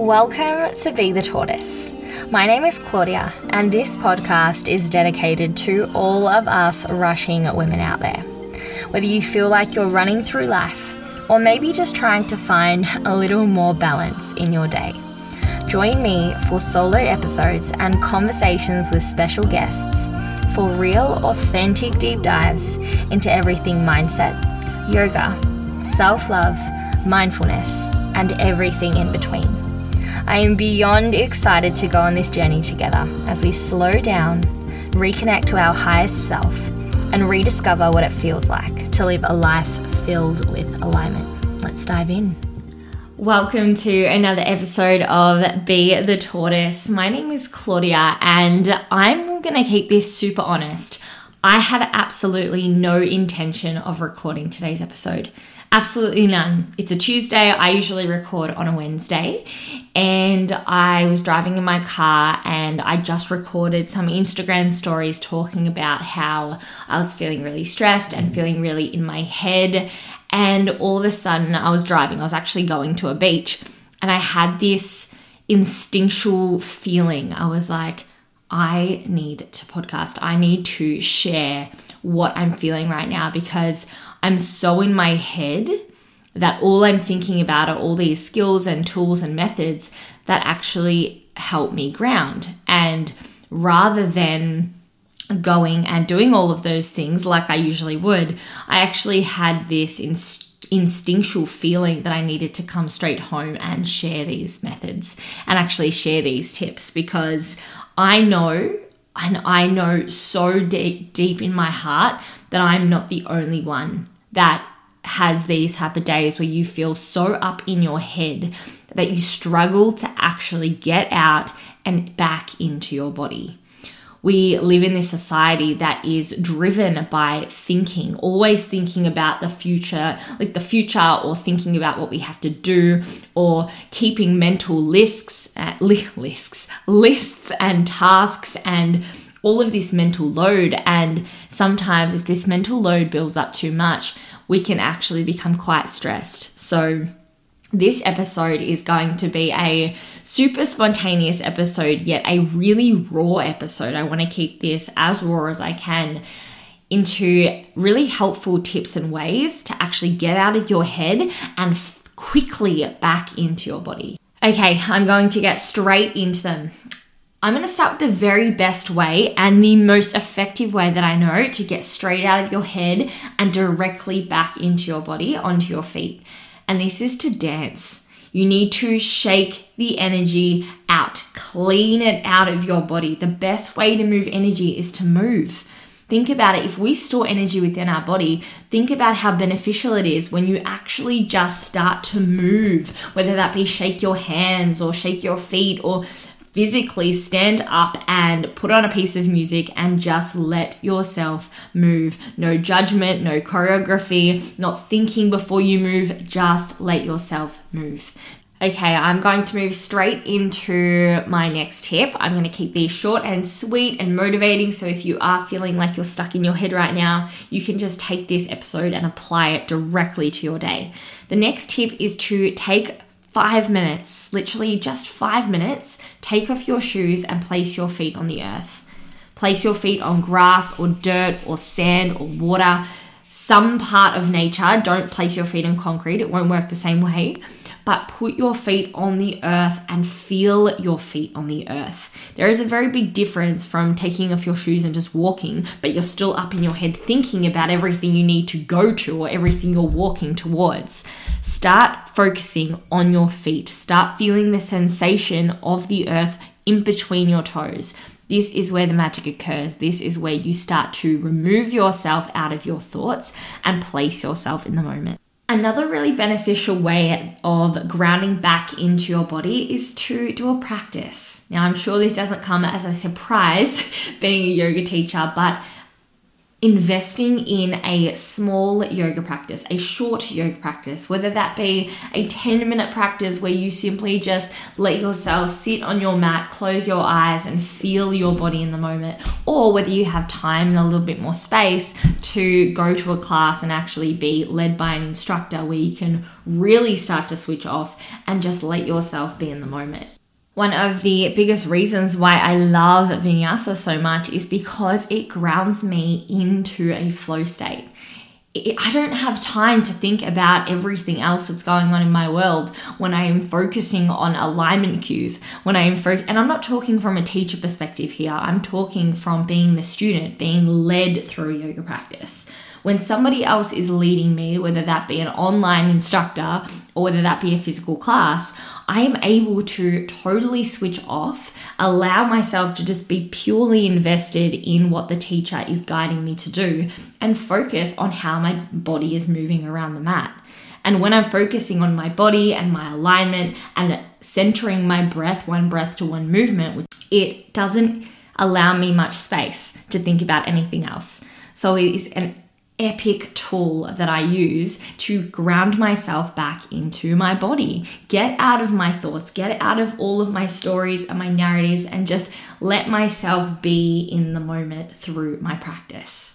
Welcome to Be the Tortoise. My name is Claudia, and this podcast is dedicated to all of us rushing women out there. Whether you feel like you're running through life, or maybe just trying to find a little more balance in your day. Join me for solo episodes and conversations with special guests for real, authentic deep dives into everything mindset, yoga, self love, mindfulness, and everything in between. I am beyond excited to go on this journey together as we slow down, reconnect to our highest self, and rediscover what it feels like to live a life filled with alignment. Let's dive in. Welcome to another episode of Be the Tortoise. My name is Claudia, and I'm going to keep this super honest. I had absolutely no intention of recording today's episode. Absolutely none. It's a Tuesday. I usually record on a Wednesday. And I was driving in my car and I just recorded some Instagram stories talking about how I was feeling really stressed and feeling really in my head. And all of a sudden, I was driving. I was actually going to a beach and I had this instinctual feeling. I was like, I need to podcast. I need to share what I'm feeling right now because I'm so in my head that all I'm thinking about are all these skills and tools and methods that actually help me ground. And rather than going and doing all of those things like I usually would, I actually had this inst- instinctual feeling that I needed to come straight home and share these methods and actually share these tips because I know and I know so deep, deep in my heart that I'm not the only one that has these type of days where you feel so up in your head that you struggle to actually get out and back into your body. We live in this society that is driven by thinking, always thinking about the future, like the future, or thinking about what we have to do, or keeping mental lists, uh, lists, lists and tasks and all of this mental load. And sometimes, if this mental load builds up too much, we can actually become quite stressed. So, this episode is going to be a super spontaneous episode, yet a really raw episode. I want to keep this as raw as I can into really helpful tips and ways to actually get out of your head and f- quickly back into your body. Okay, I'm going to get straight into them. I'm going to start with the very best way and the most effective way that I know to get straight out of your head and directly back into your body, onto your feet. And this is to dance. You need to shake the energy out, clean it out of your body. The best way to move energy is to move. Think about it. If we store energy within our body, think about how beneficial it is when you actually just start to move, whether that be shake your hands or shake your feet or physically stand up and put on a piece of music and just let yourself move. No judgment, no choreography, not thinking before you move, just let yourself move. Okay, I'm going to move straight into my next tip. I'm going to keep these short and sweet and motivating. So, if you are feeling like you're stuck in your head right now, you can just take this episode and apply it directly to your day. The next tip is to take five minutes, literally just five minutes, take off your shoes and place your feet on the earth. Place your feet on grass or dirt or sand or water, some part of nature. Don't place your feet on concrete, it won't work the same way but put your feet on the earth and feel your feet on the earth. There is a very big difference from taking off your shoes and just walking, but you're still up in your head thinking about everything you need to go to or everything you're walking towards. Start focusing on your feet. Start feeling the sensation of the earth in between your toes. This is where the magic occurs. This is where you start to remove yourself out of your thoughts and place yourself in the moment. Another really beneficial way of grounding back into your body is to do a practice. Now, I'm sure this doesn't come as a surprise being a yoga teacher, but investing in a small yoga practice, a short yoga practice, whether that be a 10 minute practice where you simply just let yourself sit on your mat, close your eyes, and feel your body in the moment, or whether you have time and a little bit more space to go to a class and actually be led by an instructor where you can really start to switch off and just let yourself be in the moment. One of the biggest reasons why I love vinyasa so much is because it grounds me into a flow state. I don't have time to think about everything else that's going on in my world when I am focusing on alignment cues. When I am fo- and I'm not talking from a teacher perspective here. I'm talking from being the student, being led through yoga practice when somebody else is leading me, whether that be an online instructor or whether that be a physical class, I am able to totally switch off, allow myself to just be purely invested in what the teacher is guiding me to do, and focus on how my body is moving around the mat. And when I'm focusing on my body and my alignment and centering my breath, one breath to one movement, it doesn't allow me much space to think about anything else. So it is an epic tool that I use to ground myself back into my body. Get out of my thoughts, get out of all of my stories and my narratives, and just let myself be in the moment through my practice.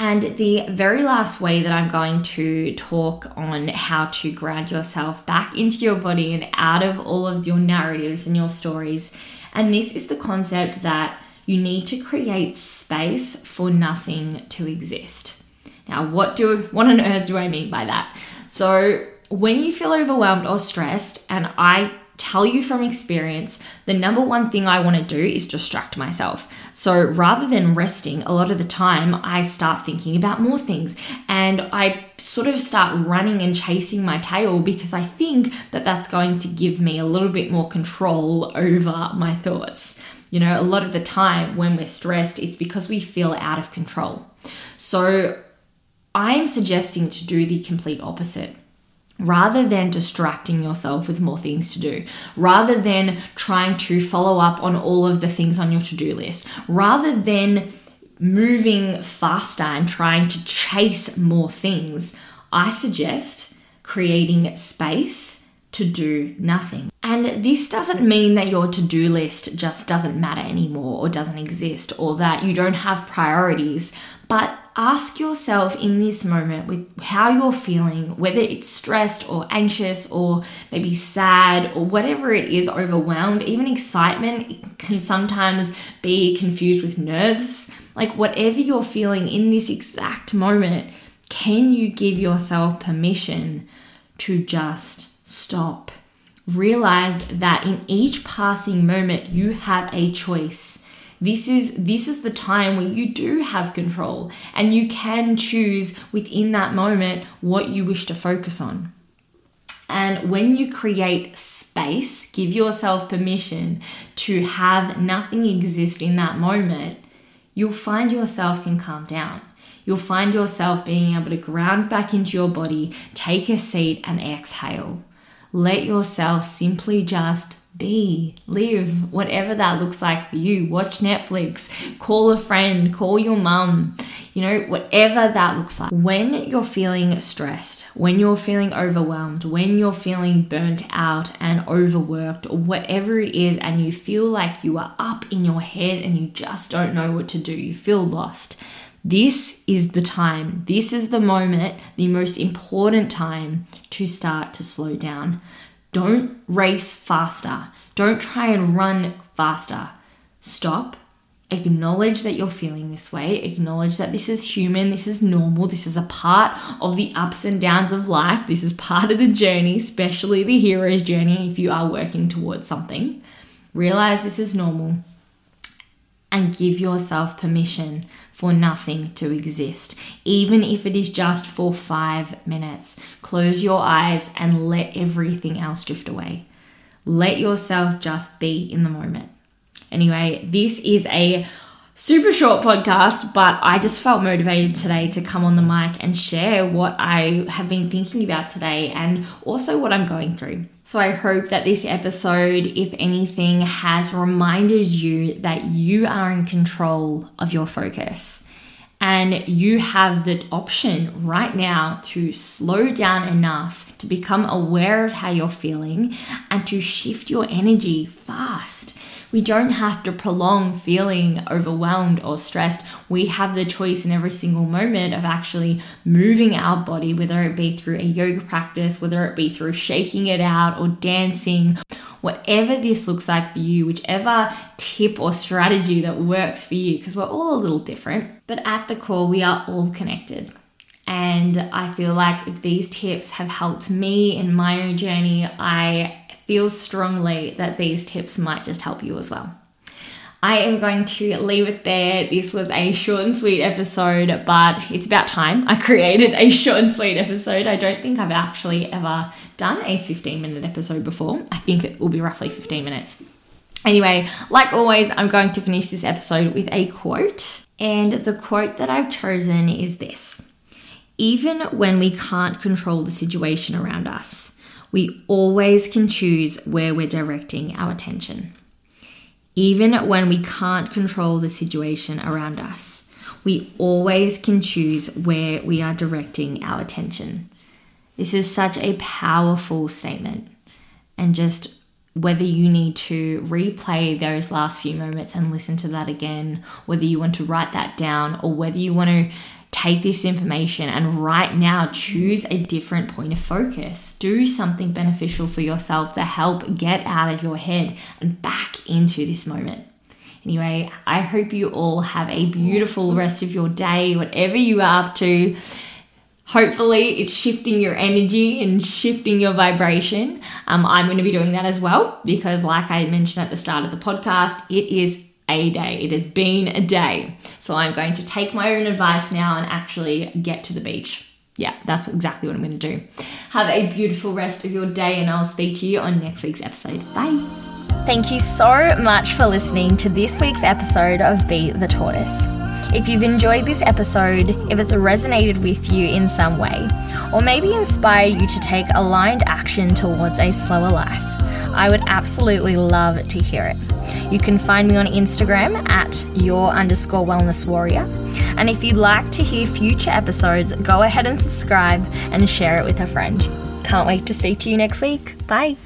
And the very last way that I'm going to talk on how to ground yourself back into your body and out of all of your narratives and your stories. And this is the concept that you need to create space for nothing to exist. Now, what do what on earth do I mean by that? So, when you feel overwhelmed or stressed, and I tell you from experience, the number one thing I want to do is distract myself. So rather than resting, a lot of the time I start thinking about more things and I sort of start running and chasing my tail because I think that that's going to give me a little bit more control over my thoughts. You know, a lot of the time when we're stressed, it's because we feel out of control. So I'm suggesting to do the complete opposite. Rather than distracting yourself with more things to do, rather than trying to follow up on all of the things on your to do list, rather than moving faster and trying to chase more things, I suggest creating space to do nothing. And this doesn't mean that your to do list just doesn't matter anymore or doesn't exist or that you don't have priorities, but ask yourself in this moment with how you're feeling, whether it's stressed or anxious or maybe sad or whatever it is, overwhelmed, even excitement can sometimes be confused with nerves. Like, whatever you're feeling in this exact moment, can you give yourself permission to just stop. Realize that in each passing moment you have a choice. This is this is the time where you do have control and you can choose within that moment what you wish to focus on. And when you create space, give yourself permission to have nothing exist in that moment, you'll find yourself can calm down. You'll find yourself being able to ground back into your body, take a seat, and exhale. Let yourself simply just be, live, whatever that looks like for you. Watch Netflix, call a friend, call your mum, you know, whatever that looks like. When you're feeling stressed, when you're feeling overwhelmed, when you're feeling burnt out and overworked, or whatever it is, and you feel like you are up in your head and you just don't know what to do, you feel lost this is the time, this is the moment, the most important time to start to slow down. Don't race faster. Don't try and run faster. Stop. Acknowledge that you're feeling this way. Acknowledge that this is human. This is normal. This is a part of the ups and downs of life. This is part of the journey, especially the hero's journey if you are working towards something. Realize this is normal and give yourself permission for nothing to exist, even if it is just for five minutes. Close your eyes and let everything else drift away. Let yourself just be in the moment. Anyway, this is a super short podcast, but I just felt motivated today to come on the mic and share what I have been thinking about today and also what I'm going through. So I hope that this episode, if anything, has reminded you that you are in control of your focus And you have the option right now to slow down enough to become aware of how you're feeling and to shift your energy fast. We don't have to prolong feeling overwhelmed or stressed. We have the choice in every single moment of actually moving our body, whether it be through a yoga practice, whether it be through shaking it out or dancing, whatever this looks like for you, whichever tip or strategy that works for you, because we're all a little different. But at the core, we are all connected. And I feel like if these tips have helped me in my own journey, I feel strongly that these tips might just help you as well. I am going to leave it there. This was a short and sweet episode, but it's about time I created a short and sweet episode. I don't think I've actually ever done a 15 minute episode before. I think it will be roughly 15 minutes. Anyway, like always, I'm going to finish this episode with a quote. And the quote that I've chosen is this Even when we can't control the situation around us, we always can choose where we're directing our attention. Even when we can't control the situation around us, we always can choose where we are directing our attention. This is such a powerful statement. And just whether you need to replay those last few moments and listen to that again, whether you want to write that down, or whether you want to take this information and right now choose a different point of focus. Do something beneficial for yourself to help get out of your head and back into this moment. Anyway, I hope you all have a beautiful rest of your day, whatever you are up to. Hopefully, it's shifting your energy and shifting your vibration. Um, I'm going to be doing that as well because, like I mentioned at the start of the podcast, it is a day. It has been a day. So I'm going to take my own advice now and actually get to the beach. Yeah, that's exactly what I'm going to do. Have a beautiful rest of your day, and I'll speak to you on next week's episode. Bye. Thank you so much for listening to this week's episode of Be the Tortoise. If you've enjoyed this episode, if it's resonated with you in some way, or maybe inspired you to take aligned action towards a slower life, I would absolutely love to hear it. You can find me on Instagram at your underscore wellness warrior. And if you'd like to hear future episodes, go ahead and subscribe and share it with a friend. Can't wait to speak to you next week. Bye.